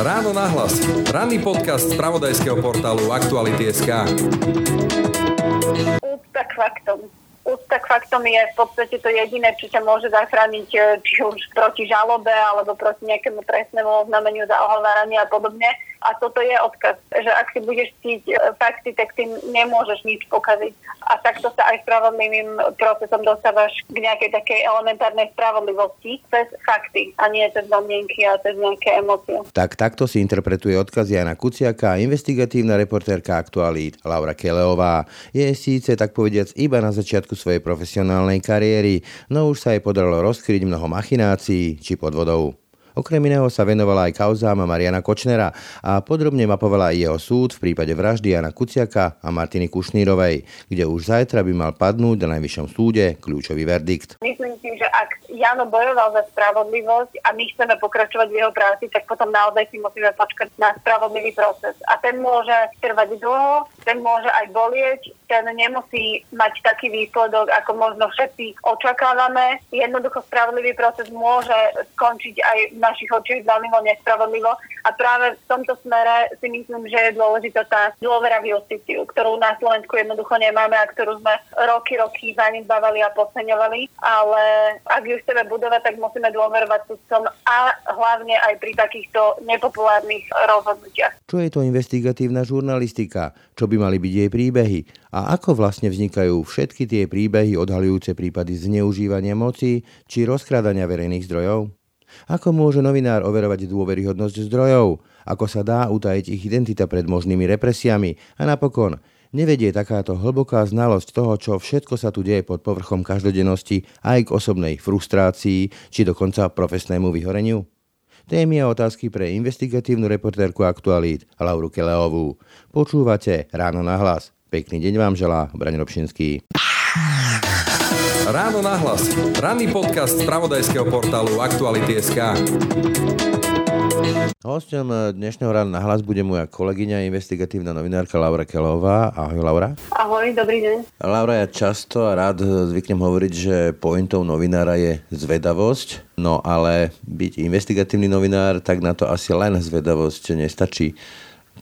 Ráno nahlas. Ranný podcast z pravodajského portálu Aktuality.sk. Úcta k faktom. Úcta k faktom je v podstate to jediné, čo ťa môže zachrániť e, či už proti žalobe alebo proti nejakému trestnému oznámeniu za ohováranie a podobne a toto je odkaz, že ak si budeš cítiť e, fakty, tak si nemôžeš nič pokaziť. A takto sa aj spravodlivým procesom dostávaš k nejakej takej elementárnej spravodlivosti cez fakty a nie cez domnenky a cez nejaké emócie. Tak takto si interpretuje odkaz Jana Kuciaka investigatívna reportérka aktualít Laura Keleová. Je síce tak povediac iba na začiatku svojej profesionálnej kariéry, no už sa jej podarilo rozkryť mnoho machinácií či podvodov. Okrem iného sa venovala aj kauzám Mariana Kočnera a podrobne mapovala aj jeho súd v prípade vraždy Jana Kuciaka a Martiny Kušnírovej, kde už zajtra by mal padnúť na najvyššom súde kľúčový verdikt. Myslím si, že ak Jano bojoval za spravodlivosť a my chceme pokračovať v jeho práci, tak potom naozaj si musíme počkať na spravodlivý proces. A ten môže trvať dlho, ten môže aj bolieť, ten nemusí mať taký výsledok, ako možno všetci očakávame. Jednoducho spravodlivý proces môže skončiť aj našich očiach veľmi nespravodlivo. A práve v tomto smere si myslím, že je dôležitá tá dôvera v justíciu, ktorú na Slovensku jednoducho nemáme a ktorú sme roky, roky zanedbávali a podceňovali. Ale ak ju chceme budovať, tak musíme dôverovať sudcom a hlavne aj pri takýchto nepopulárnych rozhodnutiach. Čo je to investigatívna žurnalistika? Čo by mali byť jej príbehy? A ako vlastne vznikajú všetky tie príbehy odhalujúce prípady zneužívania moci či rozkrádania verejných zdrojov? Ako môže novinár overovať dôveryhodnosť zdrojov? Ako sa dá utajiť ich identita pred možnými represiami? A napokon, nevedie takáto hlboká znalosť toho, čo všetko sa tu deje pod povrchom každodennosti aj k osobnej frustrácii či dokonca profesnému vyhoreniu? Témy a otázky pre investigatívnu reportérku Aktualít Lauru Keleovú. Počúvate Ráno na hlas. Pekný deň vám želá Braň Robšinský. Ráno nahlas. Ranný podcast z pravodajského portálu Aktuality.sk. Hostom dnešného rána na hlas bude moja kolegyňa, investigatívna novinárka Laura Kelová. Ahoj Laura. Ahoj, dobrý deň. Laura, ja často a rád zvyknem hovoriť, že pointou novinára je zvedavosť, no ale byť investigatívny novinár, tak na to asi len zvedavosť nestačí.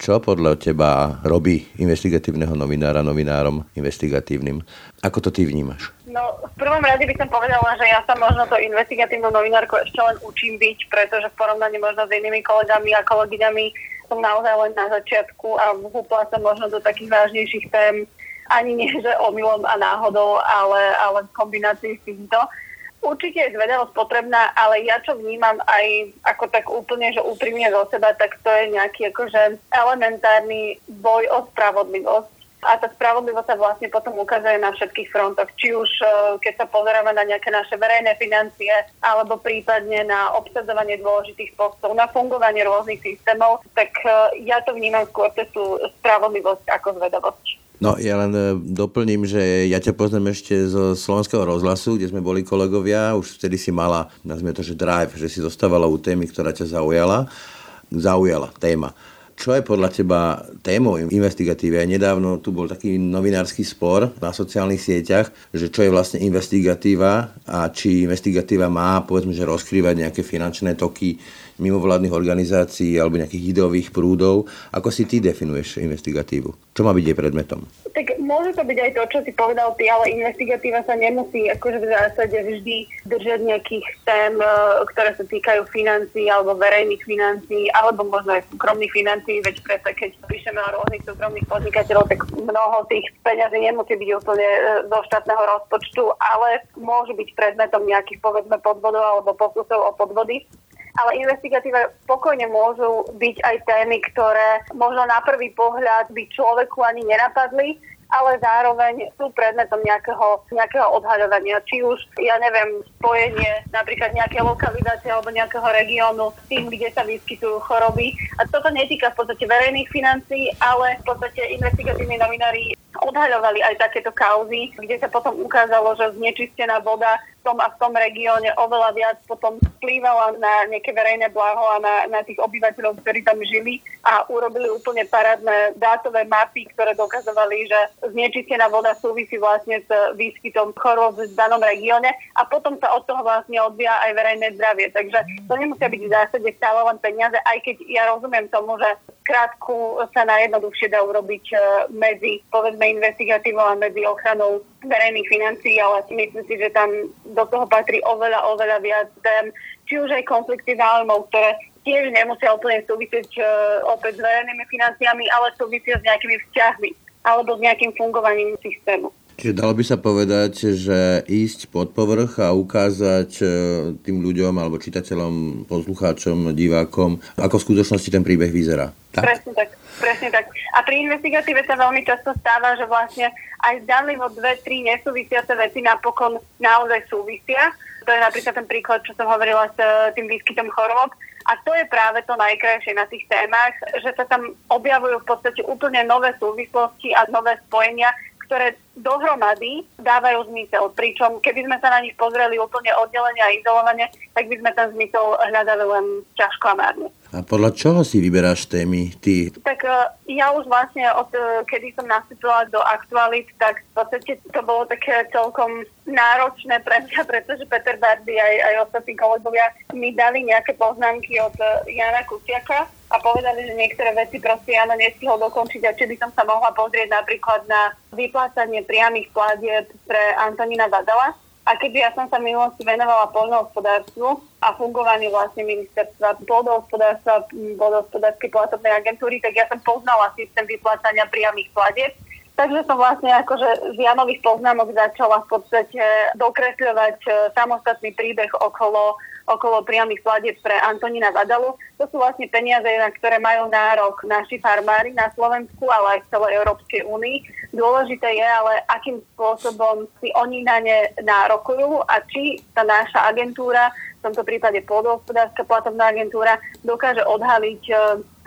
Čo podľa teba robí investigatívneho novinára novinárom investigatívnym? Ako to ty vnímaš? No, v prvom rade by som povedala, že ja sa možno to investigatívnu novinárku ešte len učím byť, pretože v porovnaní možno s inými kolegami a kolegyňami som naozaj len na začiatku a vhúpla sa možno do takých vážnejších tém, ani nie, že omylom a náhodou, ale, ale v kombinácii s týmto. Určite je zvedavosť potrebná, ale ja čo vnímam aj ako tak úplne, že úprimne zo seba, tak to je nejaký akože elementárny boj o spravodlivosť. A tá spravodlivosť sa vlastne potom ukazuje na všetkých frontoch. Či už e, keď sa pozeráme na nejaké naše verejné financie, alebo prípadne na obsadzovanie dôležitých postov, na fungovanie rôznych systémov, tak e, ja to vnímam skôr tú spravodlivosť ako zvedavosť. No ja len e, doplním, že ja ťa poznám ešte zo slovenského rozhlasu, kde sme boli kolegovia, už vtedy si mala, nazvime to, že drive, že si zostávala u témy, ktorá ťa zaujala. Zaujala téma. Čo je podľa teba témou investigatívy? Aj nedávno tu bol taký novinársky spor na sociálnych sieťach, že čo je vlastne investigatíva a či investigatíva má, povedzme, že rozkrývať nejaké finančné toky mimovládnych organizácií alebo nejakých ideových prúdov. Ako si ty definuješ investigatívu? Čo má byť jej predmetom? Tak môže to byť aj to, čo si povedal ty, ale investigatíva sa nemusí akože v zásade vždy držať nejakých tém, e, ktoré sa týkajú financií alebo verejných financií, alebo možno aj súkromných financií, veď preto keď píšeme o rôznych súkromných podnikateľov, tak mnoho tých peňazí nemusí byť úplne e, zo štátneho rozpočtu, ale môže byť predmetom nejakých povedzme podvodov alebo pokusov o podvody ale investigatíva spokojne môžu byť aj témy, ktoré možno na prvý pohľad by človeku ani nenapadli, ale zároveň sú predmetom nejakého, nejakého odhaľovania. Či už, ja neviem, spojenie napríklad nejaké lokalizácie alebo nejakého regiónu s tým, kde sa vyskytujú choroby. A toto netýka v podstate verejných financií, ale v podstate investigatívni novinári odhaľovali aj takéto kauzy, kde sa potom ukázalo, že znečistená voda tom a v tom regióne oveľa viac potom vplývala na nejaké verejné blaho a na, na tých obyvateľov, ktorí tam žili a urobili úplne parádne dátové mapy, ktoré dokazovali, že znečistená voda súvisí vlastne s výskytom chorôb v danom regióne a potom sa od toho vlastne odvíja aj verejné zdravie. Takže to nemusia byť v zásade stále len peniaze, aj keď ja rozumiem tomu, že krátku sa najjednoduchšie dá urobiť e, medzi, povedzme, investigatívou a medzi ochranou verejných financií, ale myslím si, že tam do toho patrí oveľa, oveľa viac tém, či už aj konflikty záujmov, ktoré tiež nemusia úplne súvisieť uh, opäť s verejnými financiami, ale súvisia s nejakými vzťahmi alebo s nejakým fungovaním systému. Čiže dalo by sa povedať, že ísť pod povrch a ukázať e, tým ľuďom alebo čitateľom, poslucháčom, divákom, ako v skutočnosti ten príbeh vyzerá. Tak? Presne tak. Presne tak. A pri investigatíve sa veľmi často stáva, že vlastne aj zdanlivo dve, tri nesúvisiace veci napokon naozaj súvisia. To je napríklad ten príklad, čo som hovorila s e, tým výskytom chorôb. A to je práve to najkrajšie na tých témach, že sa tam objavujú v podstate úplne nové súvislosti a nové spojenia, ktoré dohromady dávajú zmysel. Pričom keby sme sa na nich pozreli úplne oddelenie a izolovane, tak by sme ten zmysel hľadali len ťažko a márne. A podľa čoho si vyberáš témy ty? Tak uh, ja už vlastne od uh, kedy som nastúpila do aktualit, tak v podstate to bolo také celkom náročné pre mňa, pretože Peter Bardy aj, aj ostatní kolegovia mi dali nejaké poznámky od uh, Jana Kuciaka a povedali, že niektoré veci proste Jana nestihol dokončiť a či by som sa mohla pozrieť napríklad na vyplácanie priamých platieb pre Antonina Vadala a keďže ja som sa v minulosti venovala poľnohospodárstvu a fungovaniu vlastne ministerstva pôdohospodárstva, pôdohospodárskej platobnej agentúry, tak ja som poznala systém vyplácania priamých platieb. Takže som vlastne akože z Janových poznámok začala v podstate dokresľovať e, samostatný príbeh okolo okolo priamých platieb pre Antonína Vadalu. To sú vlastne peniaze, na ktoré majú nárok naši farmári na Slovensku, ale aj v celej Európskej únii. Dôležité je ale, akým spôsobom si oni na ne nárokujú a či tá naša agentúra, v tomto prípade pôdohospodárska platobná agentúra, dokáže odhaliť e,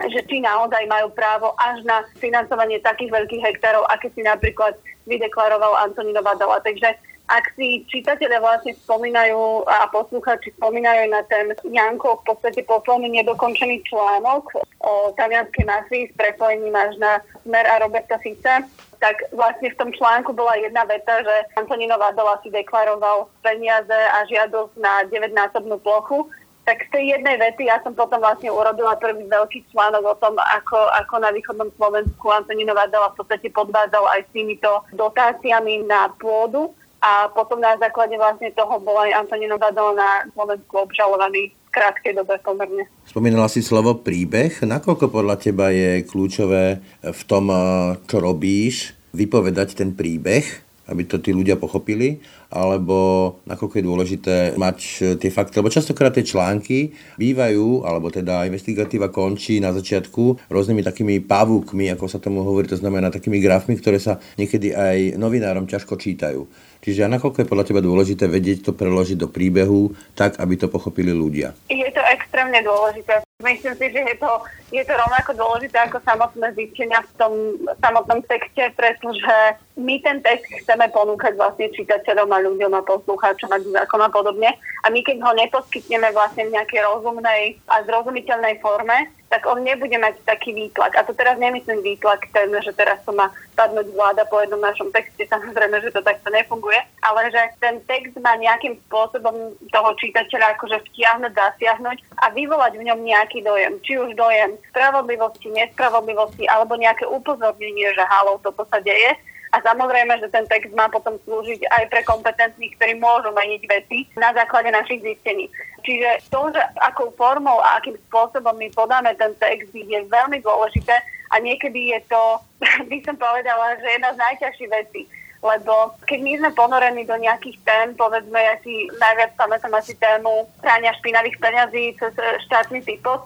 že či naozaj majú právo až na financovanie takých veľkých hektárov, aké si napríklad vydeklaroval Antonino Vadala. Takže ak si čitatelia vlastne spomínajú a posluchači spomínajú na ten Janko v podstate posledný nedokončený článok o talianskej mafii s prepojením až na Smer a Roberta Fica, tak vlastne v tom článku bola jedna veta, že Antonino Vadola si deklaroval peniaze a žiadosť na 9-násobnú plochu. Tak z tej jednej vety ja som potom vlastne urobila prvý veľký článok o tom, ako, ako na východnom Slovensku Antonino Vadala v podstate podvádzal aj s týmito dotáciami na pôdu a potom na základe vlastne toho bol aj Antonino Badal na Slovensku obžalovaný v krátkej dobe pomerne. Spomínala si slovo príbeh. Nakoľko podľa teba je kľúčové v tom, eh, čo robíš, vypovedať ten príbeh, aby to tí ľudia pochopili, alebo nakoľko je dôležité mať eh, tie fakty, lebo častokrát tie články bývajú, alebo teda investigatíva končí na začiatku rôznymi takými pavúkmi, ako sa tomu hovorí, to znamená takými grafmi, ktoré sa niekedy aj novinárom ťažko čítajú. Čiže nakoľko je podľa teba dôležité vedieť to preložiť do príbehu tak, aby to pochopili ľudia? Je to extrémne dôležité. Myslím si, že je to, je to rovnako dôležité ako samotné zistenia v tom samotnom texte, pretože my ten text chceme ponúkať vlastne čitateľom a ľuďom a poslucháčom a divákom a podobne. A my keď ho neposkytneme vlastne v nejakej rozumnej a zrozumiteľnej forme, tak on nebude mať taký výtlak. A to teraz nemyslím výtlak ten, že teraz to má padnúť vláda po jednom našom texte, samozrejme, že to takto nefunguje, ale že ten text má nejakým spôsobom toho čitateľa akože vtiahnuť, zasiahnuť a vyvolať v ňom nejaký dojem. Či už dojem spravodlivosti, nespravodlivosti alebo nejaké upozornenie, že halo, toto sa deje a samozrejme, že ten text má potom slúžiť aj pre kompetentných, ktorí môžu meniť veci na základe našich zistení. Čiže to, že akou formou a akým spôsobom my podáme ten text, je veľmi dôležité a niekedy je to, by som povedala, že jedna z najťažších vecí. Lebo keď my sme ponorení do nejakých tém, povedzme, ja si najviac pamätám asi tému prania špinavých peňazí cez štátny typos,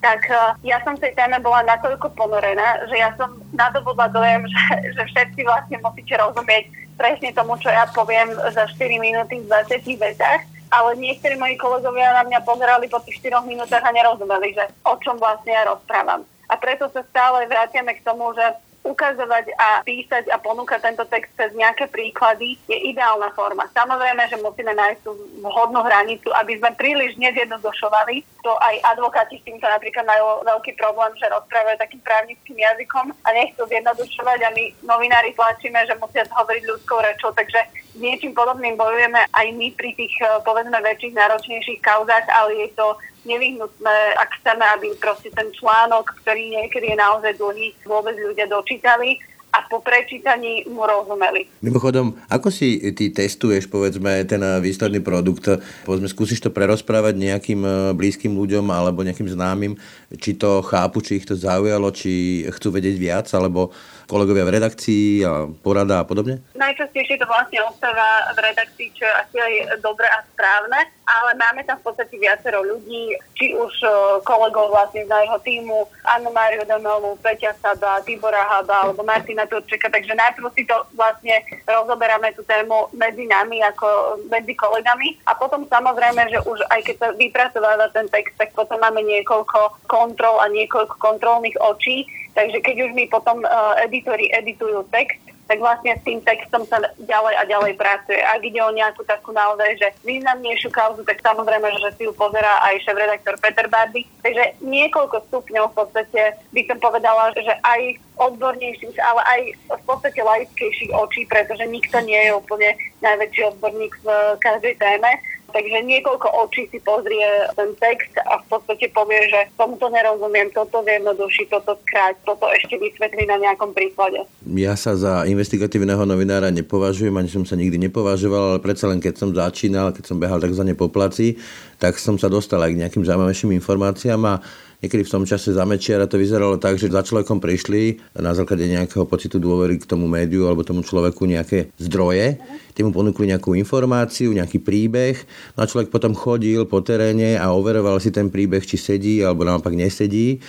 tak uh, ja som tej téme bola natoľko ponorená, že ja som nadobudla dojem, že, že všetci vlastne musíte rozumieť presne tomu, čo ja poviem za 4 minúty v 20 vetách, ale niektorí moji kolegovia na mňa pozerali po tých 4 minútach a nerozumeli, že o čom vlastne ja rozprávam. A preto sa stále vraciame k tomu, že ukazovať a písať a ponúkať tento text cez nejaké príklady je ideálna forma. Samozrejme, že musíme nájsť tú vhodnú hranicu, aby sme príliš nezjednodušovali. To aj advokáti s týmto napríklad majú veľký problém, že rozprávajú takým právnickým jazykom a nechcú zjednodušovať a my novinári tlačíme, že musia hovoriť ľudskou rečou, takže niečím podobným bojujeme aj my pri tých eh, povedzme väčších, náročnejších kauzách, ale je to nevyhnutné, ak chceme, aby proste ten článok, ktorý niekedy je naozaj dlhý, vôbec ľudia dočítali a po prečítaní mu rozumeli. Mimochodom, ako si ty testuješ, povedzme, ten výsledný produkt? Povedzme, skúsiš to prerozprávať nejakým eh, blízkym ľuďom alebo nejakým známym, či to chápu, či ich to zaujalo, či chcú vedieť viac, alebo kolegovia v redakcii a porada a podobne? Najčastejšie to vlastne ostáva v redakcii, čo je asi aj dobre a správne, ale máme tam v podstate viacero ľudí, či už e, kolegov vlastne z nášho týmu, Annu Máriu Damelovú, Peťa Saba, Tibora Haba alebo Martina Turčeka, takže najprv si to vlastne rozoberáme tú tému medzi nami ako medzi kolegami. A potom samozrejme, že už aj keď sa vypracováva ten text, tak potom máme niekoľko kontrol a niekoľko kontrolných očí, Takže keď už mi potom uh, editori editujú text, tak vlastne s tým textom sa ďalej a ďalej pracuje. Ak ide o nejakú takú naozaj, že významnejšiu kauzu, tak samozrejme, že si ju pozerá aj šéf-redaktor Peter Bardy. Takže niekoľko stupňov v podstate by som povedala, že aj odbornejších, ale aj v podstate laickejších očí, pretože nikto nie je úplne najväčší odborník v každej téme. Takže niekoľko očí si pozrie ten text a v podstate povie, že tomuto nerozumiem, toto zjednoduší, toto skráť, toto ešte vysvetlí na nejakom príklade. Ja sa za investigatívneho novinára nepovažujem, ani som sa nikdy nepovažoval, ale predsa len keď som začínal, keď som behal tzv. po placi, tak som sa dostal aj k nejakým zaujímavejším informáciám a Niekedy v tom čase za Mečiara to vyzeralo tak, že za človekom prišli na základe nejakého pocitu dôvery k tomu médiu alebo tomu človeku nejaké zdroje, tie mu ponúkli nejakú informáciu, nejaký príbeh, no a človek potom chodil po teréne a overoval si ten príbeh, či sedí alebo naopak nesedí.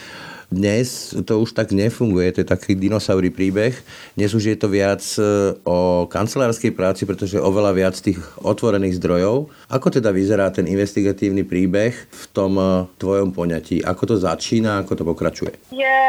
Dnes to už tak nefunguje, to je taký dinosaurí príbeh. Dnes už je to viac e, o kancelárskej práci, pretože oveľa viac tých otvorených zdrojov. Ako teda vyzerá ten investigatívny príbeh v tom e, tvojom poňatí? Ako to začína, ako to pokračuje? Je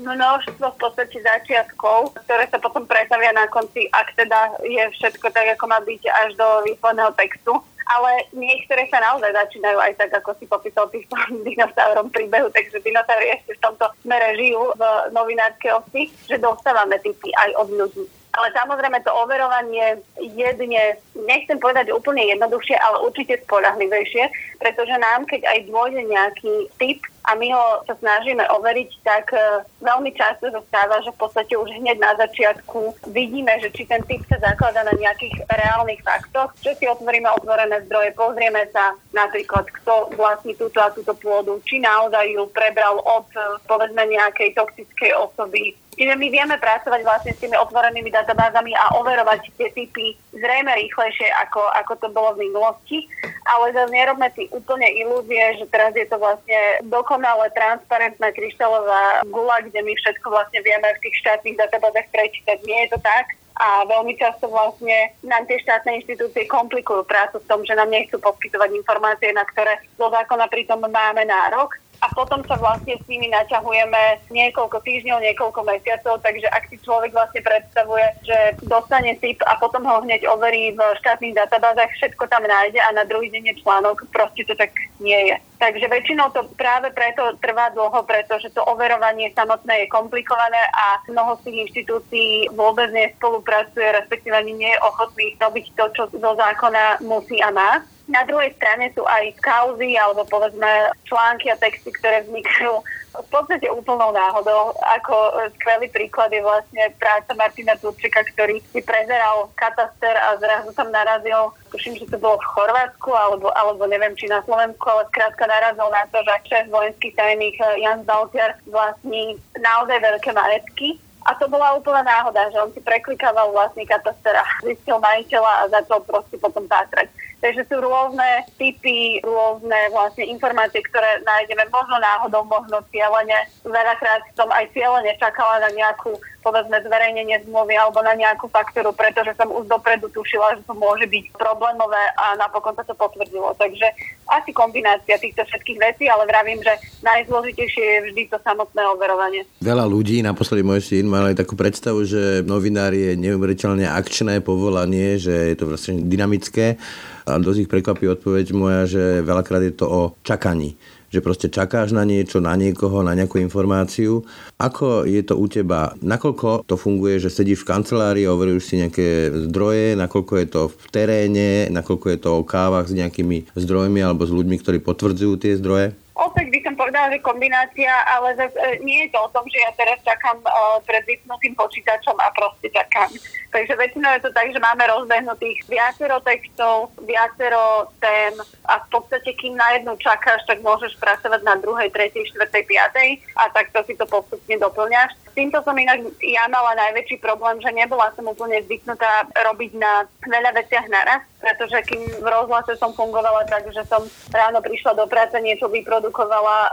množstvo v podstate začiatkov, ktoré sa potom pretavia na konci, ak teda je všetko tak, ako má byť až do výsledného textu ale niektoré sa naozaj začínajú aj tak, ako si popísal týchto dinosaurom príbehu, takže dinosaury ešte v tomto smere žijú v novinárskej obci, že dostávame typy aj od ľudí. Ale samozrejme to overovanie je dnes, nechcem povedať úplne jednoduchšie, ale určite spolahlivejšie, pretože nám, keď aj dôjde nejaký typ a my ho sa snažíme overiť, tak uh, veľmi často sa stáva, že v podstate už hneď na začiatku vidíme, že či ten typ sa zakladá na nejakých reálnych faktoch, že si otvoríme otvorené zdroje, pozrieme sa napríklad, kto vlastní túto a túto pôdu, či naozaj ju prebral od povedzme nejakej toxickej osoby, Čiže my vieme pracovať vlastne s tými otvorenými databázami a overovať tie typy zrejme rýchlejšie, ako, ako to bolo v minulosti, ale zase nerobme si úplne ilúzie, že teraz je to vlastne dokonale transparentná kryštálová gula, kde my všetko vlastne vieme v tých štátnych databázach prečítať. Nie je to tak a veľmi často vlastne nám tie štátne inštitúcie komplikujú prácu v tom, že nám nechcú poskytovať informácie, na ktoré zo zákona pritom máme nárok a potom sa vlastne s nimi naťahujeme niekoľko týždňov, niekoľko mesiacov, takže ak si človek vlastne predstavuje, že dostane tip a potom ho hneď overí v štátnych databázach, všetko tam nájde a na druhý deň je článok, proste to tak nie je. Takže väčšinou to práve preto trvá dlho, pretože to overovanie samotné je komplikované a mnoho z tých inštitúcií vôbec nespolupracuje, respektíve ani nie je ochotný robiť to, čo zo zákona musí a má. Na druhej strane sú aj kauzy alebo povedzme články a texty, ktoré vznikajú v podstate úplnou náhodou. Ako skvelý príklad je vlastne práca Martina Turčeka, ktorý si prezeral kataster a zrazu tam narazil, tuším, že to bolo v Chorvátsku alebo, alebo neviem, či na Slovensku, ale skrátka narazil na to, že šéf vojenských tajných eh, Jan Zaltiar vlastní naozaj veľké majetky a to bola úplná náhoda, že on si preklikával vlastný kataster a zistil majiteľa a začal proste potom pátrať. Takže sú rôzne typy, rôzne vlastne informácie, ktoré nájdeme možno náhodou, možno cieľene. Veľakrát som aj cieľene čakala na nejakú povedzme zverejnenie zmluvy alebo na nejakú faktúru, pretože som už dopredu tušila, že to môže byť problémové a napokon sa to potvrdilo. Takže asi kombinácia týchto všetkých vecí, ale vravím, že najzložitejšie je vždy to samotné overovanie. Veľa ľudí, naposledy môj syn, mal aj takú predstavu, že novinár je neuveriteľne akčné povolanie, že je to vlastne dynamické a dosť ich prekvapí odpoveď moja, že veľakrát je to o čakaní že proste čakáš na niečo, na niekoho, na nejakú informáciu. Ako je to u teba? Nakoľko to funguje, že sedíš v kancelárii, overuješ si nejaké zdroje, nakoľko je to v teréne, nakoľko je to o kávach s nejakými zdrojmi alebo s ľuďmi, ktorí potvrdzujú tie zdroje? Opäť by som povedala, že kombinácia, ale zase, e, nie je to o tom, že ja teraz čakám uh, pred vypnutým počítačom a proste čakám. Takže väčšinou je to tak, že máme rozbehnutých viacero textov, viacero tém a v podstate, kým na jednu čakáš, tak môžeš pracovať na druhej, tretej, štvrtej, piatej a takto si to postupne doplňaš. S týmto som inak ja mala najväčší problém, že nebola som úplne zvyknutá robiť na veľa veciach naraz, pretože kým v rozhlase som fungovala tak, že som ráno prišla do práce, niečo vyprodukovala,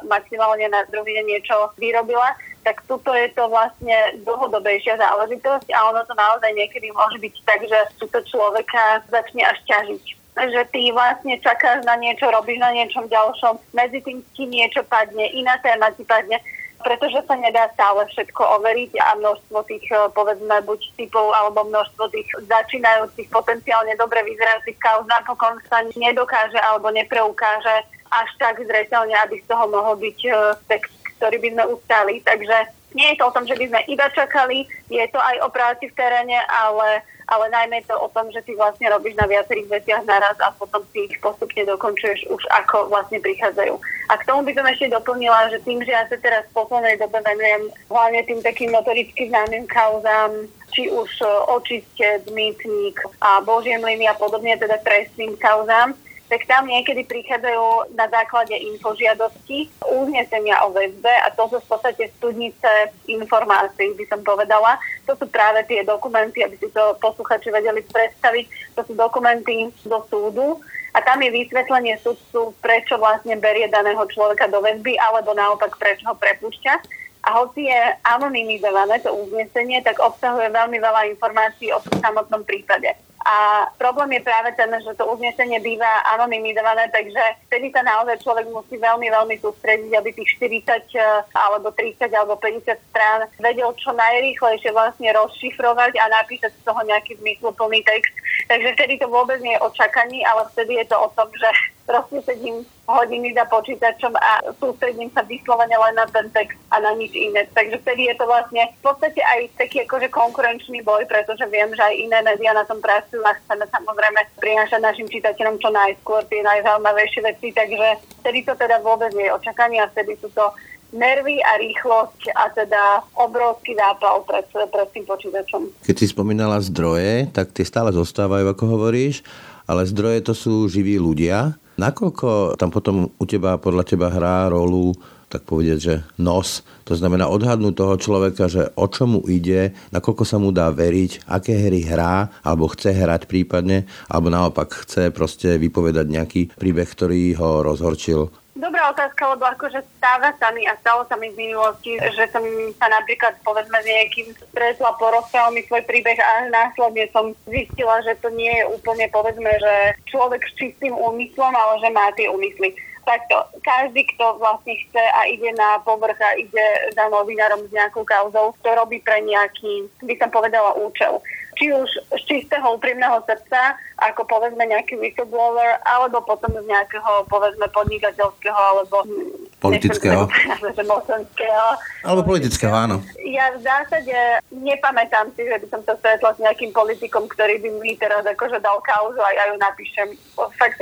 maximálne na druhý deň niečo vyrobila, tak tuto je to vlastne dlhodobejšia záležitosť a ono to naozaj niekedy môže byť tak, že to človeka začne až ťažiť. Že ty vlastne čakáš na niečo, robíš na niečom ďalšom, medzi tým ti niečo padne, iná téma ti padne pretože sa nedá stále všetko overiť a množstvo tých, eh, povedzme, buď typov alebo množstvo tých začínajúcich potenciálne dobre vyzerajúcich kauz napokon sa nedokáže alebo nepreukáže až tak zreteľne, aby z toho mohol byť eh, text, ktorý by sme ustali. Takže nie je to o tom, že by sme iba čakali, je to aj o práci v teréne, ale ale najmä je to o tom, že ty vlastne robíš na viacerých veciach naraz a potom si ich postupne dokončuješ už ako vlastne prichádzajú. A k tomu by som ešte doplnila, že tým, že ja sa teraz v poslednej dobe venujem hlavne tým takým notoricky známym kauzám, či už e, očiste, mýtnik a božie mlyny a podobne, teda trestným kauzám, tak tam niekedy prichádzajú na základe infožiadosti uznesenia o väzbe a to sú v podstate studnice informácií, by som povedala. To sú práve tie dokumenty, aby si to posluchači vedeli predstaviť. To sú dokumenty do súdu a tam je vysvetlenie sudcu, prečo vlastne berie daného človeka do väzby alebo naopak prečo ho prepúšťa. A hoci je anonymizované to uznesenie, tak obsahuje veľmi veľa informácií o samotnom prípade. A problém je práve ten, že to uznesenie býva anonymizované, takže vtedy sa naozaj človek musí veľmi, veľmi sústrediť, aby tých 40 eh, alebo 30 alebo 50 strán vedel čo najrýchlejšie vlastne rozšifrovať a napísať z toho nejaký zmysluplný text. Takže vtedy to vôbec nie je o čakaní, ale vtedy je to o tom, že proste sedím hodiny za počítačom a sústredím sa vyslovene len na ten text a na nič iné. Takže vtedy je to vlastne v podstate aj taký akože konkurenčný boj, pretože viem, že aj iné médiá na tom pracujú a chceme samozrejme prinášať našim čitateľom čo najskôr tie najzaujímavejšie veci, takže vtedy to teda vôbec nie je očakanie a vtedy sú to nervy a rýchlosť a teda obrovský zápal pred, pred tým počítačom. Keď si spomínala zdroje, tak tie stále zostávajú, ako hovoríš, ale zdroje to sú živí ľudia. Nakoľko tam potom u teba, podľa teba hrá rolu tak povedať, že nos. To znamená odhadnúť toho človeka, že o čo mu ide, nakoľko sa mu dá veriť, aké hry hrá, alebo chce hrať prípadne, alebo naopak chce proste vypovedať nejaký príbeh, ktorý ho rozhorčil Dobrá otázka, lebo akože stáva sa mi a stalo sa mi v minulosti, že som sa napríklad povedzme s niekým stretla, porozprával mi svoj príbeh a následne som zistila, že to nie je úplne povedzme, že človek s čistým úmyslom, ale že má tie úmysly takto, každý, kto vlastne chce a ide na povrch a ide za novinárom s nejakou kauzou, to robí pre nejaký, by som povedala, účel. Či už z čistého úprimného srdca, ako povedzme nejaký whistleblower, alebo potom z nejakého povedzme podnikateľského alebo politického. mocenského. Alebo politického, áno. Ja v zásade nepamätám si, že by som sa stretla s nejakým politikom, ktorý by mi teraz akože dal kauzu a ja ju napíšem. Fakt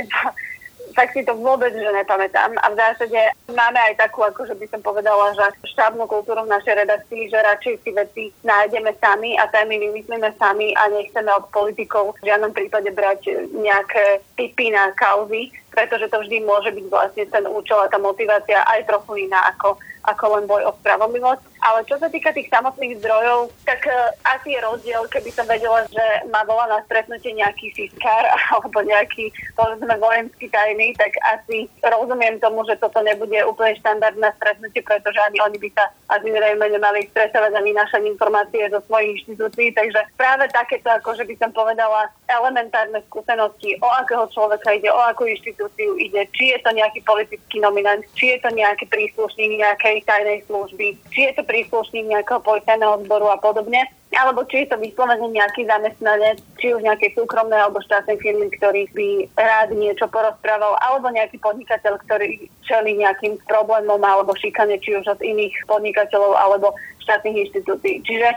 tak si to vôbec že nepamätám. A v zásade máme aj takú, ako že by som povedala, že štábnu kultúru v našej redakcii, že radšej si veci nájdeme sami a témy vymyslíme sami a nechceme od politikov v žiadnom prípade brať nejaké typy na kauzy, pretože to vždy môže byť vlastne ten účel a tá motivácia aj trochu iná ako ako len boj o spravodlivosť. Ale čo sa týka tých samotných zdrojov, tak uh, asi je rozdiel, keby som vedela, že ma volá na stretnutie nejaký fiskár alebo nejaký, povedzme, vojenský tajný, tak asi rozumiem tomu, že toto nebude úplne štandardné stretnutie, pretože ani oni by sa asi zrejme nemali stretávať a vynášať informácie zo svojich inštitúcií. Takže práve takéto, ako že by som povedala, elementárne skúsenosti, o akého človeka ide, o akú inštitúciu ide, či je to nejaký politický nominant, či je to nejaký príslušník nejakej tajnej služby, či je to príslušník nejakého policajného zboru a podobne alebo či je to vyslovene nejaký zamestnanec, či už nejakej súkromnej alebo štátnej firmy, ktorý by rád niečo porozprával, alebo nejaký podnikateľ, ktorý čeli nejakým problémom alebo šikane, či už od iných podnikateľov alebo štátnych inštitúcií. Čiže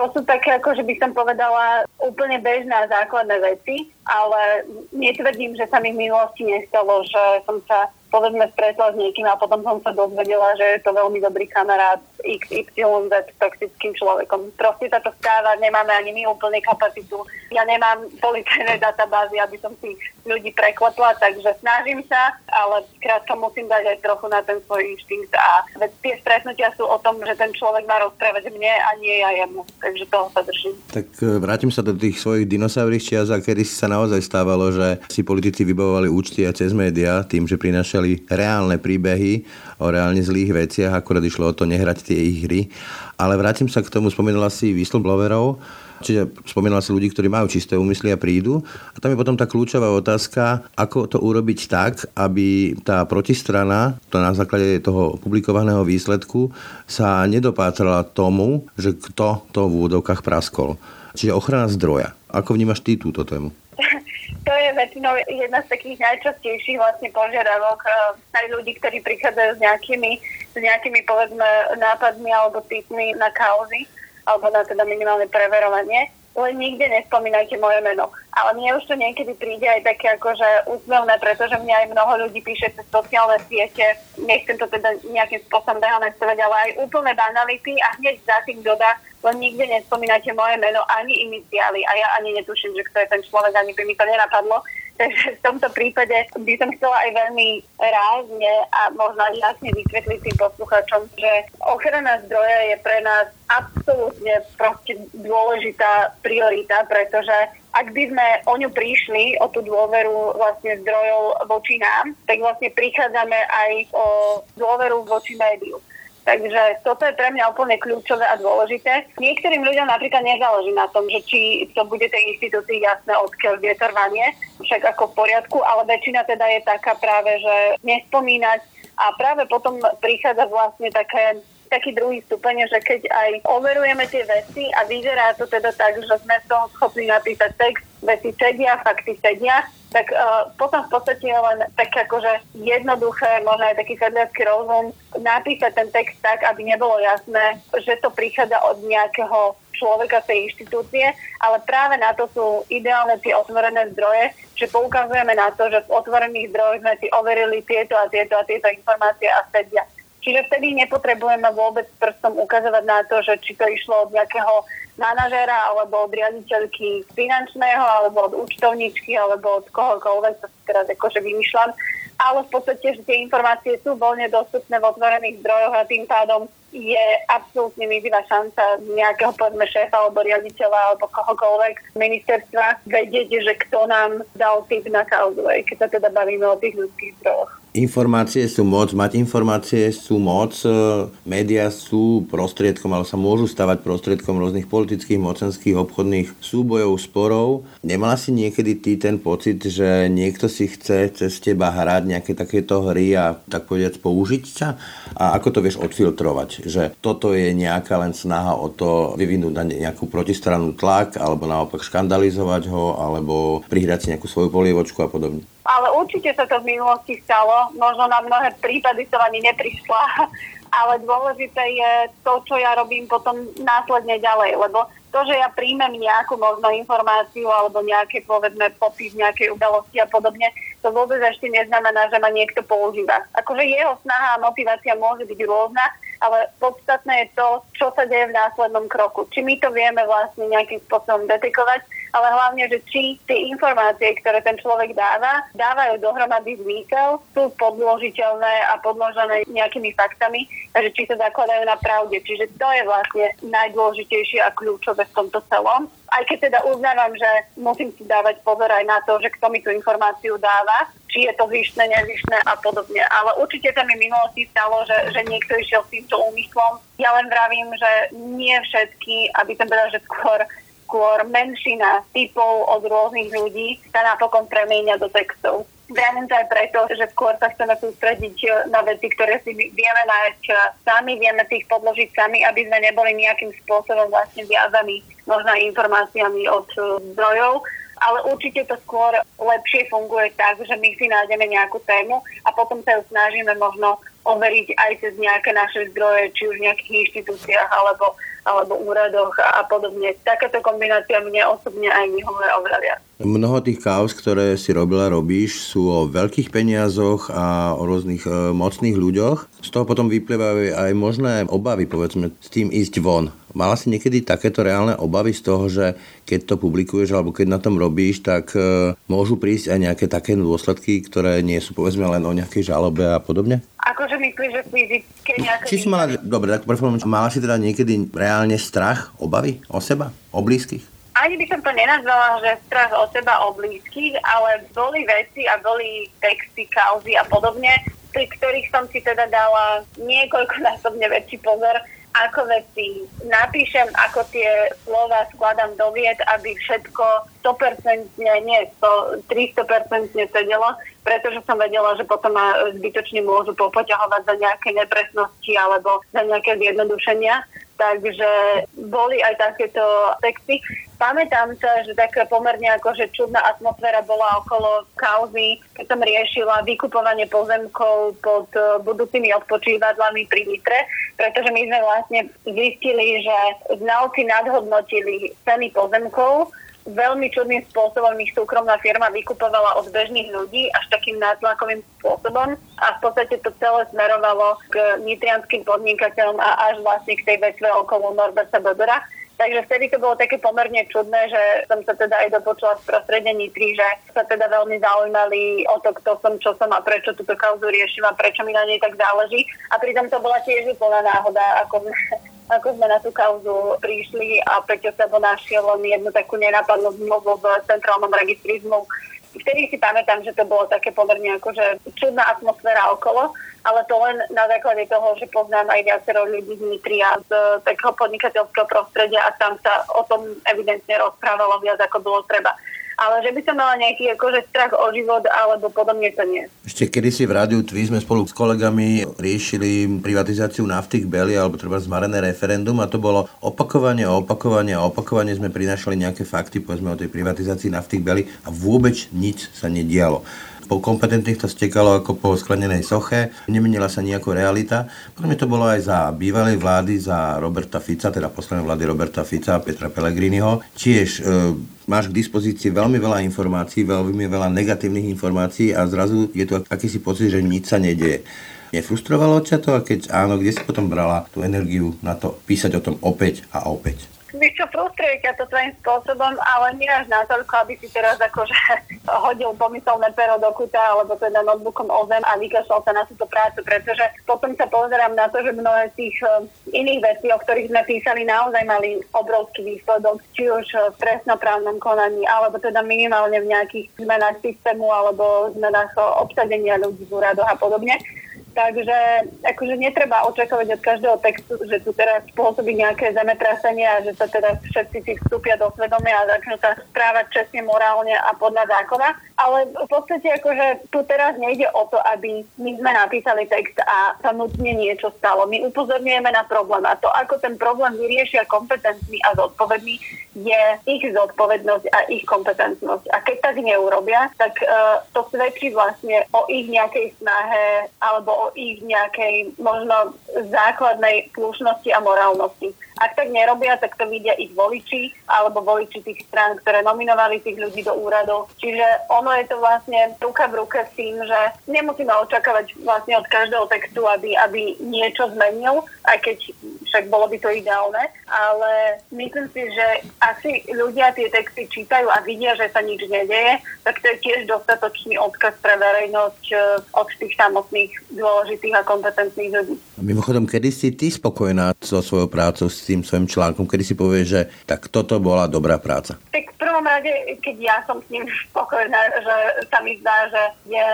to sú také, ako že by som povedala, úplne bežné a základné veci, ale netvrdím, že sa mi v minulosti nestalo, že som sa povedzme stretla s niekým a potom som sa dozvedela, že je to veľmi dobrý kamarát XYZ toxickým človekom. Proste sa to stáva, nemáme ani my úplne kapacitu. Ja nemám policajné databázy, aby som si ľudí prekvapla, takže snažím sa, ale krátka musím dať aj trochu na ten svoj inštinkt a veď tie stretnutia sú o tom, že ten človek má rozprávať mne a nie ja jemu, takže toho sa držím. Tak e, vrátim sa do tých svojich dinosaurých čias a kedy si sa naozaj stávalo, že si politici vybavovali účty aj cez médiá tým, že prinášali reálne príbehy o reálne zlých veciach, akurát išlo o to nehrať tie ich hry. Ale vrátim sa k tomu, spomínala si whistleblowerov, Čiže spomínala si ľudí, ktorí majú čisté úmysly a prídu. A tam je potom tá kľúčová otázka, ako to urobiť tak, aby tá protistrana, to na základe toho publikovaného výsledku, sa nedopátrala tomu, že kto to v úvodovkách praskol. Čiže ochrana zdroja. Ako vnímaš ty túto tému? To je väčšinou jedna z takých najčastejších vlastne požiadavok eh, aj ľudí, ktorí prichádzajú s nejakými, s nejakými povedzme nápadmi alebo typmi na kauzy alebo na teda minimálne preverovanie len nikde nespomínajte moje meno. Ale mne už to niekedy príde aj také akože úsmevné, pretože mňa aj mnoho ľudí píše cez sociálne siete, nechcem to teda nejakým spôsobom dehonestovať, ale aj úplné banality a hneď za tým dodá, len nikde nespomínajte moje meno ani iniciály a ja ani netuším, že kto je ten človek, ani by mi to nenapadlo. Takže v tomto prípade by som chcela aj veľmi rázne a možno aj jasne vysvetliť tým poslucháčom, že ochrana zdroja je pre nás absolútne proste dôležitá priorita, pretože ak by sme o ňu prišli, o tú dôveru vlastne zdrojov voči nám, tak vlastne prichádzame aj o dôveru voči médiu. Takže toto je pre mňa úplne kľúčové a dôležité. Niektorým ľuďom napríklad nezáleží na tom, že či to bude tej inštitúcii jasné, odkiaľ trvanie, však ako v poriadku, ale väčšina teda je taká práve, že nespomínať a práve potom prichádza vlastne také taký druhý stupeň, že keď aj overujeme tie veci a vyzerá to teda tak, že sme to schopní napísať text, veci sedia, fakty sedia, tak uh, potom v podstate je len tak akože jednoduché, možno aj taký sedliacký rozum, napísať ten text tak, aby nebolo jasné, že to prichádza od nejakého človeka tej inštitúcie, ale práve na to sú ideálne tie otvorené zdroje, že poukazujeme na to, že v otvorených zdrojoch sme si overili tieto a tieto a tieto informácie a sedia. Čiže vtedy nepotrebujeme vôbec prstom ukazovať na to, že či to išlo od nejakého manažéra alebo od riaditeľky finančného alebo od účtovničky alebo od kohokoľvek, to si teraz akože vymýšľam. Ale v podstate, že tie informácie sú voľne dostupné v otvorených zdrojoch a tým pádom je absolútne mizivá šanca nejakého povedzme šéfa alebo riaditeľa alebo kohokoľvek ministerstva vedieť, že kto nám dal tip na kauzu, keď sa teda bavíme o tých ľudských zdrojoch. Informácie sú moc, mať informácie sú moc, e, médiá sú prostriedkom, ale sa môžu stavať prostriedkom rôznych politických, mocenských, obchodných súbojov, sporov. Nemala si niekedy ty ten pocit, že niekto si chce cez teba hrať nejaké takéto hry a tak povedať použiť ťa? A ako to vieš odfiltrovať? Že toto je nejaká len snaha o to vyvinúť na nejakú protistranu tlak, alebo naopak škandalizovať ho, alebo prihrať si nejakú svoju polievočku a podobne? Ale určite sa to v minulosti stalo. Možno na mnohé prípady som ani neprišla. Ale dôležité je to, čo ja robím potom následne ďalej. Lebo to, že ja príjmem nejakú možno informáciu alebo nejaké povedme popis nejakej udalosti a podobne, to vôbec ešte neznamená, že ma niekto používa. Akože jeho snaha a motivácia môže byť rôzna, ale podstatné je to, čo sa deje v následnom kroku. Či my to vieme vlastne nejakým spôsobom detekovať, ale hlavne, že či tie informácie, ktoré ten človek dáva, dávajú dohromady zmysel, sú podložiteľné a podložené nejakými faktami, takže či sa zakladajú na pravde. Čiže to je vlastne najdôležitejšie a kľúčové v tomto celom aj keď teda uznávam, že musím si dávať pozor aj na to, že kto mi tú informáciu dáva, či je to vyšné, nevyšné a podobne. Ale určite sa mi minulosti stalo, že, že niekto išiel s týmto úmyslom. Ja len vravím, že nie všetky, aby som povedala, že skôr skôr menšina typov od rôznych ľudí sa napokon premieňa do textov. Vravím to aj preto, že skôr sa chceme sústrediť na veci, ktoré si vieme nájsť sami, vieme si ich podložiť sami, aby sme neboli nejakým spôsobom vlastne viazaní možno informáciami od e, zdrojov, ale určite to skôr lepšie funguje tak, že my si nájdeme nejakú tému a potom sa ju snažíme možno overiť aj cez nejaké naše zdroje, či už v nejakých inštitúciách alebo, alebo úradoch a, podobne. Takáto kombinácia mne osobne aj vyhovuje oveľa viac. Mnoho tých kauz, ktoré si robila, robíš, sú o veľkých peniazoch a o rôznych e, mocných ľuďoch. Z toho potom vyplývajú aj možné obavy, povedzme, s tým ísť von. Mala si niekedy takéto reálne obavy z toho, že keď to publikuješ alebo keď na tom robíš, tak e, môžu prísť aj nejaké také dôsledky, ktoré nie sú povedzme len o nejakej žalobe a podobne? Akože myslíš, že fyzické nejaké... Či si mala, dobre, tak mala si teda niekedy reálne strach, obavy o seba, o blízkych? ani by som to nenazvala, že strach o seba, o blízkych, ale boli veci a boli texty, kauzy a podobne, pri ktorých som si teda dala niekoľkonásobne väčší pozor, ako veci napíšem, ako tie slova skladám do vied, aby všetko 100%, nie 100, 300% sedelo, pretože som vedela, že potom ma zbytočne môžu popoťahovať za nejaké nepresnosti alebo za nejaké zjednodušenia. Takže boli aj takéto texty. Pamätám sa, že taká pomerne akože čudná atmosféra bola okolo kauzy, keď som riešila vykupovanie pozemkov pod eh, budúcimi odpočívadlami pri Nitre, pretože my sme vlastne zistili, že znalci nadhodnotili ceny pozemkov veľmi čudným spôsobom ich súkromná firma vykupovala od bežných ľudí až takým nátlakovým spôsobom a v podstate to celé smerovalo k nitrianským podnikateľom a až vlastne k tej vetve okolo Norberta Bebera. Takže vtedy to bolo také pomerne čudné, že som sa teda aj dopočula z prostredia Nitry, že sa teda veľmi zaujímali o to, kto som, čo som a prečo túto kauzu riešim a prečo mi na nej tak záleží. A pritom to bola tiež úplná náhoda, ako ako sme na tú kauzu prišli a Peťo Sebo našiel len jednu takú nenapadnú zmluvu v centrálnom registrizmu. Vtedy si pamätám, že to bolo také pomerne akože čudná atmosféra okolo, ale to len na základe toho, že poznám aj viacero ľudí z Nitria, z takého podnikateľského prostredia a tam sa o tom evidentne rozprávalo viac, ako bolo treba ale že by som mala nejaký akože strach o život alebo podobne to nie. Ešte kedy si v rádiu Tví sme spolu s kolegami riešili privatizáciu nafty Beli alebo treba zmarené referendum a to bolo opakovanie a opakovanie a opakovanie sme prinašali nejaké fakty povedzme o tej privatizácii nafty Beli a vôbec nič sa nedialo po kompetentných to stekalo ako po sklenenej soche, nemenila sa nejako realita. Potom to bolo aj za bývalej vlády, za Roberta Fica, teda poslednej vlády Roberta Fica a Petra Pellegriniho. Tiež e, máš k dispozícii veľmi veľa informácií, veľmi veľa negatívnych informácií a zrazu je tu akýsi pocit, že nič sa nedieje. Nefrustrovalo ťa to a keď áno, kde si potom brala tú energiu na to písať o tom opäť a opäť? Víš čo, frustruje ťa to svojím spôsobom, ale nie až natoľko, aby si teraz akože hodil pomyselné pero do kuta, alebo teda notebookom o zem a vykašľal sa na túto prácu, pretože potom sa pozerám na to, že mnohé z tých uh, iných vecí, o ktorých sme písali, naozaj mali obrovský výsledok, či už v trestnoprávnom konaní, alebo teda minimálne v nejakých zmenách systému, alebo zmenách obsadenia ľudí v úradoch a podobne. Takže akože netreba očakávať od každého textu, že tu teraz spôsobí nejaké zemetrasenie a že sa teda všetci si vstúpia do svedomia a začnú sa správať čestne, morálne a podľa zákona. Ale v podstate akože tu teraz nejde o to, aby my sme napísali text a sa nutne niečo stalo. My upozorňujeme na problém a to, ako ten problém vyriešia kompetentní a zodpovední, je ich zodpovednosť a ich kompetentnosť. A keď tak neurobia, tak uh, to svedčí vlastne o ich nejakej snahe alebo o ich nejakej možno základnej slušnosti a morálnosti. Ak tak nerobia, tak to vidia ich voliči alebo voliči tých strán, ktoré nominovali tých ľudí do úradov. Čiže ono je to vlastne ruka v ruke s tým, že nemusíme očakávať vlastne od každého textu, aby, aby niečo zmenil, aj keď však bolo by to ideálne, ale myslím si, že asi ľudia tie texty čítajú a vidia, že sa nič nedeje, tak to je tiež dostatočný odkaz pre verejnosť eh, od tých samotných dôležitých a kompetentných ľudí. Mimochodom, kedy si ty spokojná so svojou prácou, s tým svojim článkom, kedy si povieš, že tak toto bola dobrá práca? Tak v prvom rade, keď ja som s ním spokojná, že sa mi zdá, že je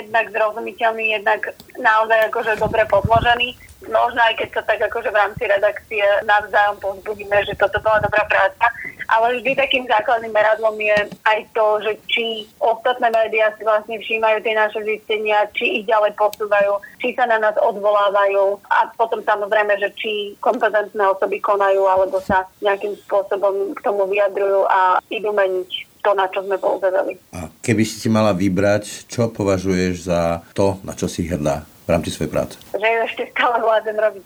jednak zrozumiteľný, jednak naozaj akože dobre podložený možno aj keď sa tak akože v rámci redakcie navzájom pozbudíme, že toto bola dobrá práca, ale vždy takým základným meradlom je aj to, že či ostatné médiá si vlastne všímajú tie naše zistenia, či ich ďalej posúvajú, či sa na nás odvolávajú a potom samozrejme, že či kompetentné osoby konajú alebo sa nejakým spôsobom k tomu vyjadrujú a idú meniť to, na čo sme poukázali. A keby si si mala vybrať, čo považuješ za to, na čo si hrdá? v rámci svojej práce? Že ešte stále vládzem robiť.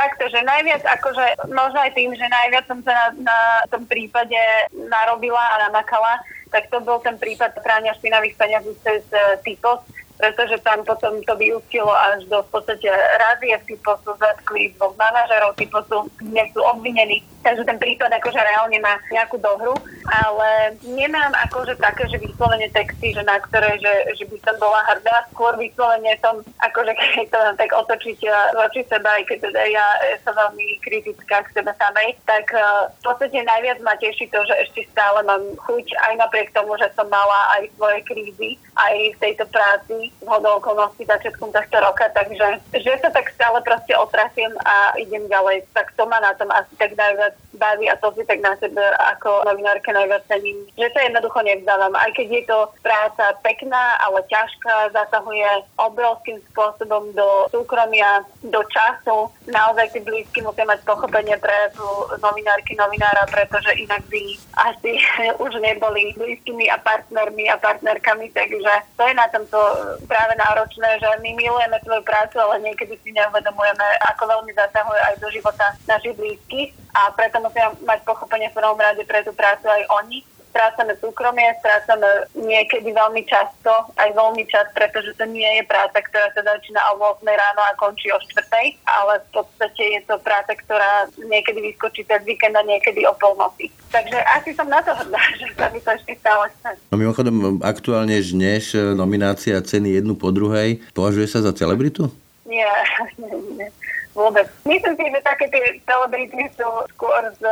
Takto, že najviac, akože možno aj tým, že najviac som sa na, na tom prípade narobila a namakala, tak to bol ten prípad prania špinavých peňazí cez uh, typos, pretože tam potom to vyústilo až do v podstate razie v typosu, zatkli dvoch manažerov typosu, kde sú obvinení Takže ten prípad akože reálne má nejakú dohru, ale nemám akože také, že vyslovene texty, že na ktoré, že, že by som bola hrdá. Skôr vyslovene som, akože keď to tak otočiť eh, voči seba, aj keď teda ja som veľmi kritická k sebe samej, tak uh, v podstate najviac ma teší to, že ešte stále mám chuť aj napriek tomu, že som mala aj svoje krízy, aj v tejto práci v hodou okolností začiatkom tohto roka, takže že sa tak stále proste otrasiem a idem ďalej, tak to ma na tom asi tak najviac baví a to si tak na sebe ako novinárka najviac cením, že sa jednoducho nevzdávam. Aj keď je to práca pekná, ale ťažká, zasahuje obrovským spôsobom do súkromia, do času. Naozaj tí blízky musia mať pochopenie pre tú novinárky, novinára, pretože inak by asi už neboli blízkymi a partnermi a partnerkami, takže to je na tomto práve náročné, že my milujeme svoju prácu, ale niekedy si neuvedomujeme, ako veľmi zasahuje aj do života našich blízkych a preto musia mať pochopenie v prvom rade pre tú prácu aj oni. Strácame súkromie, strácame niekedy veľmi často, aj voľný čas, pretože to nie je práca, ktorá sa začína o 8 ráno a končí o 4, ale v podstate je to práca, ktorá niekedy vyskočí cez víkend a niekedy o polnoci. Takže asi som na to hrdá, že sa mi to ešte stále stane. No mimochodom, aktuálne žneš nominácia ceny jednu po druhej. Považuje sa za celebritu? Nie, nie, nie vôbec. Myslím si, že také tie celebrity sú skôr z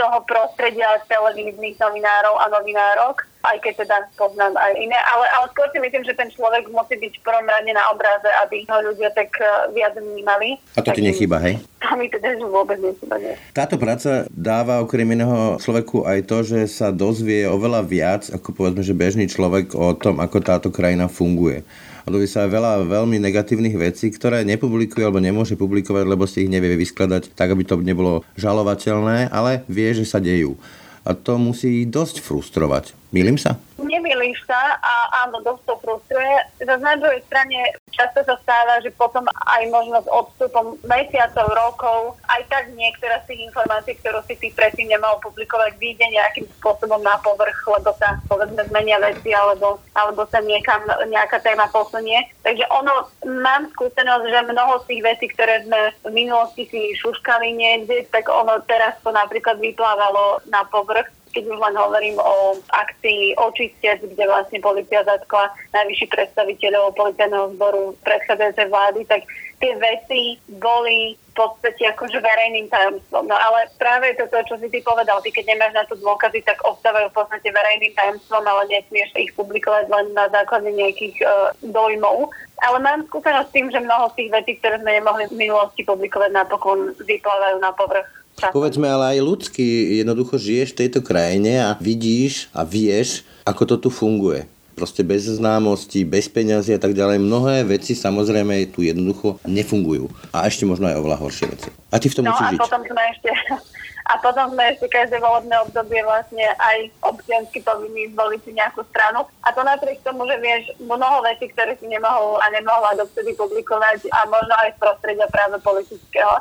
toho prostredia televíznych novinárov a novinárok, aj keď teda poznám aj iné, ale, ale skôr si myslím, že ten človek musí byť v prvom rade na obraze, aby ho ľudia tak eh, viac vnímali. A to ti nechýba, hej? To mi teda vôbec nechýba, nie. Táto práca dáva okrem iného človeku aj to, že sa dozvie oveľa viac, ako povedzme, že bežný človek o tom, ako táto krajina funguje a sa veľa veľmi negatívnych vecí, ktoré nepublikuje alebo nemôže publikovať, lebo si ich nevie vyskladať tak, aby to nebolo žalovateľné, ale vie, že sa dejú. A to musí dosť frustrovať. Milím sa? Nemýliš sa a áno, dosť to frustruje. Zase na druhej strane často sa stáva, že potom aj možno s odstupom mesiacov, rokov, aj tak niektoré z tých informácií, ktorú si ty predtým nemal publikovať, vyjde nejakým spôsobom na povrch, lebo sa povedzme zmenia veci alebo, alebo sa niekam nejaká téma posunie. Takže ono, mám skúsenosť, že mnoho z tých vecí, ktoré sme v minulosti si šuškali niekde, tak ono teraz to napríklad vyplávalo na povrch keď už len hovorím o akcii Očistec, kde vlastne policia zatkla najvyšší predstaviteľov policajného zboru predchádzajúcej vlády, tak tie veci boli v podstate akože verejným tajomstvom. No ale práve to, to, čo si ty povedal, ty keď nemáš na to dôkazy, tak ostávajú v podstate verejným tajomstvom, ale nesmieš ich publikovať len na základe nejakých uh, dojmov. Ale mám skúsenosť s tým, že mnoho z tých vecí, ktoré sme nemohli v minulosti publikovať, napokon vyplávajú na povrch Povedzme, ale aj ľudský jednoducho žiješ v tejto krajine a vidíš a vieš, ako to tu funguje. proste bez známosti, bez peňazí a tak ďalej. Mnohé veci samozrejme tu jednoducho nefungujú. A ešte možno aj oveľa horšie veci. A ty v tom no musíš a žiť. potom sme ešte a potom sme ešte každé volebné obdobie vlastne aj občiansky povinní zvoliť si nejakú stranu. A to napriek tomu, že vieš mnoho vecí, ktoré si nemohol a nemohla dovtedy publikovať a možno aj z prostredia práve politického.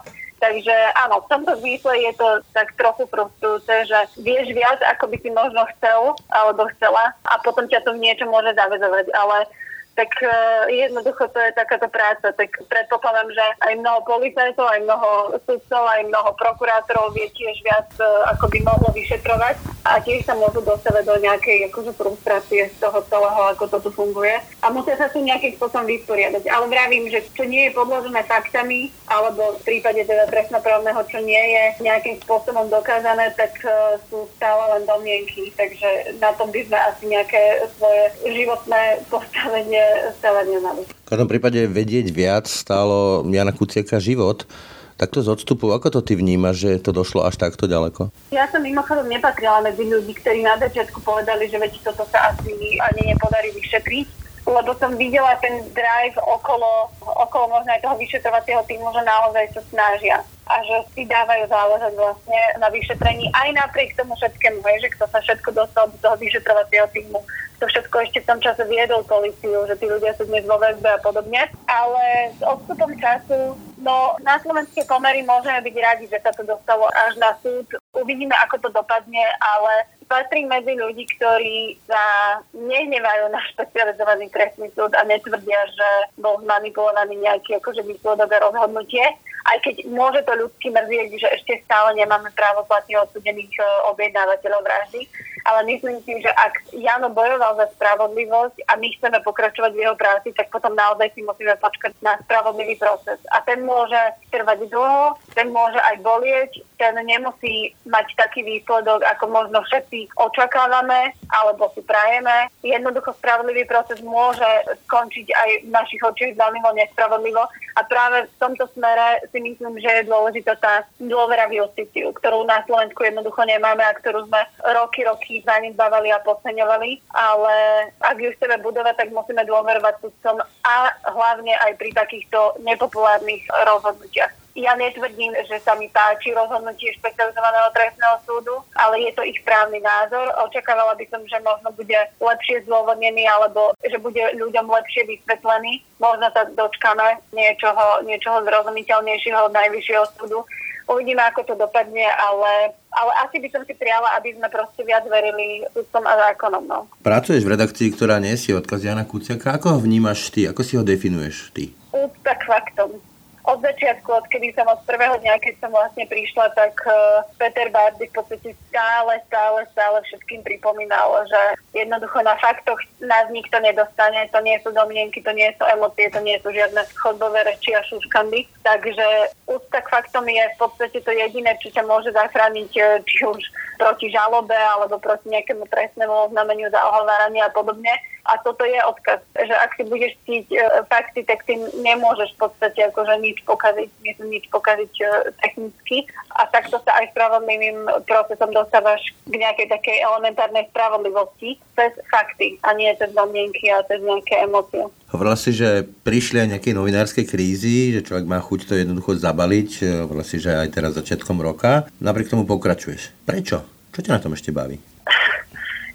Takže áno, v tomto zmysle je to tak trochu frustrujúce, že vieš viac, ako by si možno chcel alebo chcela a potom ťa to v niečo môže zavezovať, ale tak uh, jednoducho to je takáto práca. Tak predpokladám, že aj mnoho policajtov, aj mnoho sudcov, aj mnoho prokurátorov vie tiež viac, uh, ako by mohlo vyšetrovať a tiež sa môžu dostavať do nejakej akože, frustrácie z toho celého, ako to tu funguje. A musia sa tu nejakým spôsobom vysporiadať. Ale vravím, že čo nie je podložené faktami, alebo v prípade teda trestnoprávneho, čo nie je nejakým spôsobom dokázané, tak uh, sú stále len domienky. Takže na tom by sme asi nejaké svoje životné postavenie stavať nemali. V každom prípade vedieť viac stálo Jana Kuciaka život. Takto z odstupu, ako to ty vnímaš, že to došlo až takto ďaleko? Ja som mimochodom nepatrila medzi ľudí, ktorí na začiatku povedali, že veď toto sa asi ani nepodarí vyšetriť, lebo som videla ten drive okolo, okolo možno aj toho vyšetrovacieho týmu, že naozaj sa snažia a že si dávajú záležať vlastne na vyšetrení aj napriek tomu všetkému, že kto sa všetko dostal do toho vyšetrovacieho týmu to všetko ešte v tom čase viedol policiu, že tí ľudia sú dnes vo väzbe a podobne. Ale s odstupom času, no na slovenské pomery môžeme byť radi, že sa to dostalo až na súd. Uvidíme, ako to dopadne, ale patrím medzi ľudí, ktorí sa nehnevajú na špecializovaný trestný súd a netvrdia, že bol zmanipulovaný nejaký akože výsledok a rozhodnutie. Aj keď môže to ľudský mrzieť, že ešte stále nemáme právo platne odsudených e, objednávateľov vraždy, ale myslím si, že ak Jano bojoval za spravodlivosť a my chceme pokračovať v jeho práci, tak potom naozaj si musíme počkať na spravodlivý proces. A ten môže trvať dlho, ten môže aj bolieť, ten nemusí mať taký výsledok, ako možno všetci očakávame alebo si prajeme. Jednoducho spravodlivý proces môže skončiť aj v našich očiach veľmi nespravodlivo a práve v tomto smere si myslím, že je dôležitá tá dôvera v justíciu, ktorú na Slovensku jednoducho nemáme a ktorú sme roky, roky zanedbávali a podceňovali, ale ak ju chceme budovať, tak musíme dôverovať sudcom a hlavne aj pri takýchto nepopulárnych rozhodnutiach. Ja netvrdím, že sa mi páči rozhodnutie špecializovaného trestného súdu, ale je to ich právny názor. Očakávala by som, že možno bude lepšie zdôvodnený alebo že bude ľuďom lepšie vysvetlený. Možno sa dočkáme niečoho, niečoho zrozumiteľnejšieho od Najvyššieho súdu uvidíme, ako to dopadne, ale, ale asi by som si prijala, aby sme proste viac verili sudcom a zákonom. No. Pracuješ v redakcii, ktorá nesie odkaz Jana Kuciaka. Ako ho vnímaš ty? Ako si ho definuješ ty? Úcta k faktom od začiatku, odkedy som od prvého dňa, keď som vlastne prišla, tak uh, Peter Bardy v podstate stále, stále, stále všetkým pripomínal, že jednoducho na faktoch nás nikto nedostane, to nie sú domienky, to nie sú emócie, to nie sú žiadne chodbové reči a šuškandy. Takže úcta k faktom je v podstate to jediné, čo ťa môže zachrániť e, či už proti žalobe alebo proti nejakému trestnému oznámeniu za ohováranie a podobne. A toto je odkaz, že ak si budeš cítiť e, fakty, tak ty nemôžeš v podstate akože nič pokaziť, nič pokaziť e, technicky. A takto sa aj spravodlivým procesom dostávaš k nejakej takej elementárnej spravodlivosti cez fakty a nie cez domienky a cez nejaké emócie. Hovorila si, že prišli aj nejaké novinárske krízy, že človek má chuť to jednoducho zabaliť. E, hovorila si, že aj teraz začiatkom roka. Napriek tomu pokračuješ. Prečo? Čo ťa na tom ešte baví?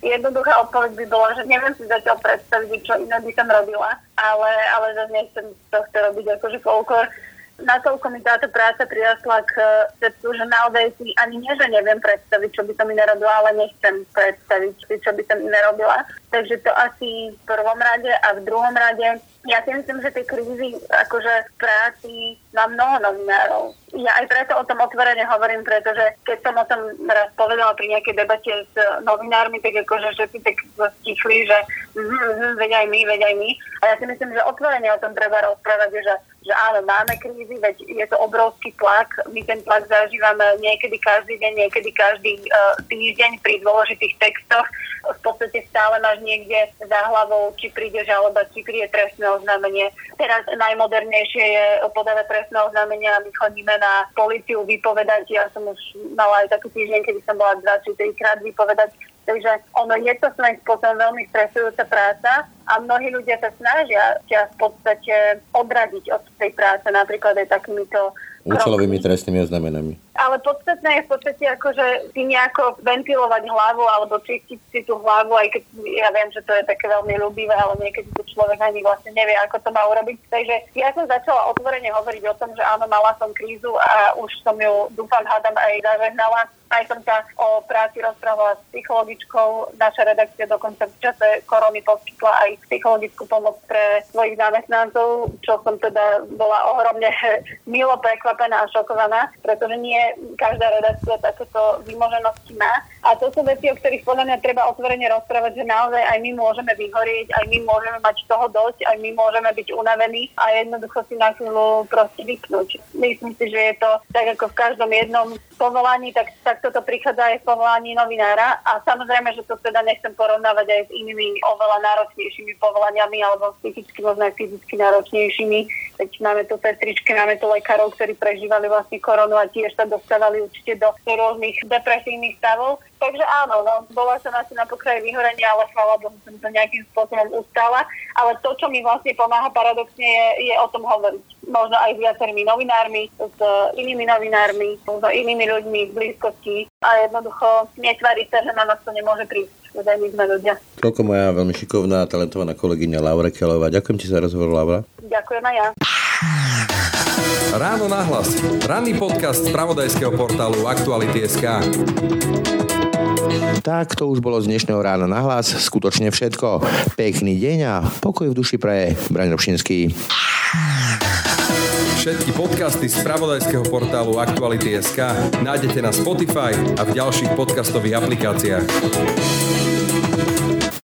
Jednoduchá odpoveď by bola, že neviem si zatiaľ predstaviť, čo iné by som robila, ale, ale nechcem to chce robiť akože folklor. Natoľko mi táto práca prirastla k srdcu, že naozaj si ani nie, že neviem predstaviť, čo by som iné robila, ale nechcem predstaviť čo by som iné robila. Takže to asi v prvom rade a v druhom rade ja si myslím, že tie krízy akože v práci na mnoho novinárov. Ja aj preto o tom otvorene hovorím, pretože keď som o tom raz povedala pri nejakej debate s novinármi, tak akože všetci tak stichli, že mm, mm, veď aj my, veď aj my. A ja si myslím, že otvorene o tom treba rozprávať, že že áno, máme krízy, veď je to obrovský tlak. My ten tlak zažívame niekedy každý deň, niekedy každý uh, týždeň pri dôležitých textoch. V podstate stále máš niekde za hlavou, či príde žaloba, či príde trestné oznámenie. Teraz najmodernejšie je podávať trestné oznámenie a my chodíme na policiu vypovedať. Ja som už mala aj taký týždeň, kedy som bola 23 krát vypovedať Takže ono je to svojím spôsobom veľmi stresujúca práca a mnohí ľudia sa snažia ťa v podstate odradiť od tej práce, napríklad aj takýmito Účelovými trestnými oznamenami. Ale podstatné je v podstate akože si nejako ventilovať hlavu alebo čistiť si tú hlavu, aj keď ja viem, že to je také veľmi ľúbivé, ale niekedy to človek ani vlastne nevie, ako to má urobiť. Takže ja som začala otvorene hovoriť o tom, že áno, mala som krízu a už som ju, dúfam, hádam aj zažehnala aj som sa o práci rozprávala s psychologičkou. Naša redakcia dokonca v čase korony poskytla aj psychologickú pomoc pre svojich zamestnancov, čo som teda bola ohromne milo prekvapená a šokovaná, pretože nie každá redakcia takéto vymoženosti má. A to sú veci, o ktorých podľa mňa treba otvorene rozprávať, že naozaj aj my môžeme vyhorieť, aj my môžeme mať toho dosť, aj my môžeme byť unavení a jednoducho si na chvíľu proste vypnúť. Myslím si, že je to tak ako v každom jednom povolaní, tak, tak toto prichádza aj v povolaní novinára a samozrejme, že to teda nechcem porovnávať aj s inými oveľa náročnejšími povolaniami alebo psychicky možno aj fyzicky náročnejšími. Teď máme tu sestričky, máme tu lekárov, ktorí prežívali vlastne koronu a tiež sa dostávali určite do rôznych depresívnych stavov. Takže áno, no, bola som asi na pokraji vyhorenia, ale chvála Bohu som to nejakým spôsobom ustala. Ale to, čo mi vlastne pomáha paradoxne, je, je o tom hovoriť. Možno aj s viacerými novinármi, s inými novinármi, s inými ľuďmi v blízkosti a jednoducho netváriť sa, že na nás to nemôže prísť. My sme ľudia. Toľko moja veľmi šikovná a talentovaná kolegyňa Laura Kelová. Ďakujem ti za rozhovor, Laura. Ďakujem aj ja. Ráno nahlas. Ranný podcast z pravodajského portálu Aktuality.sk. Tak to už bolo z dnešného rána na hlas. Skutočne všetko. Pekný deň a pokoj v duši pre Braň Robšinský. Všetky podcasty z pravodajského portálu Aktuality.sk nájdete na Spotify a v ďalších podcastových aplikáciách.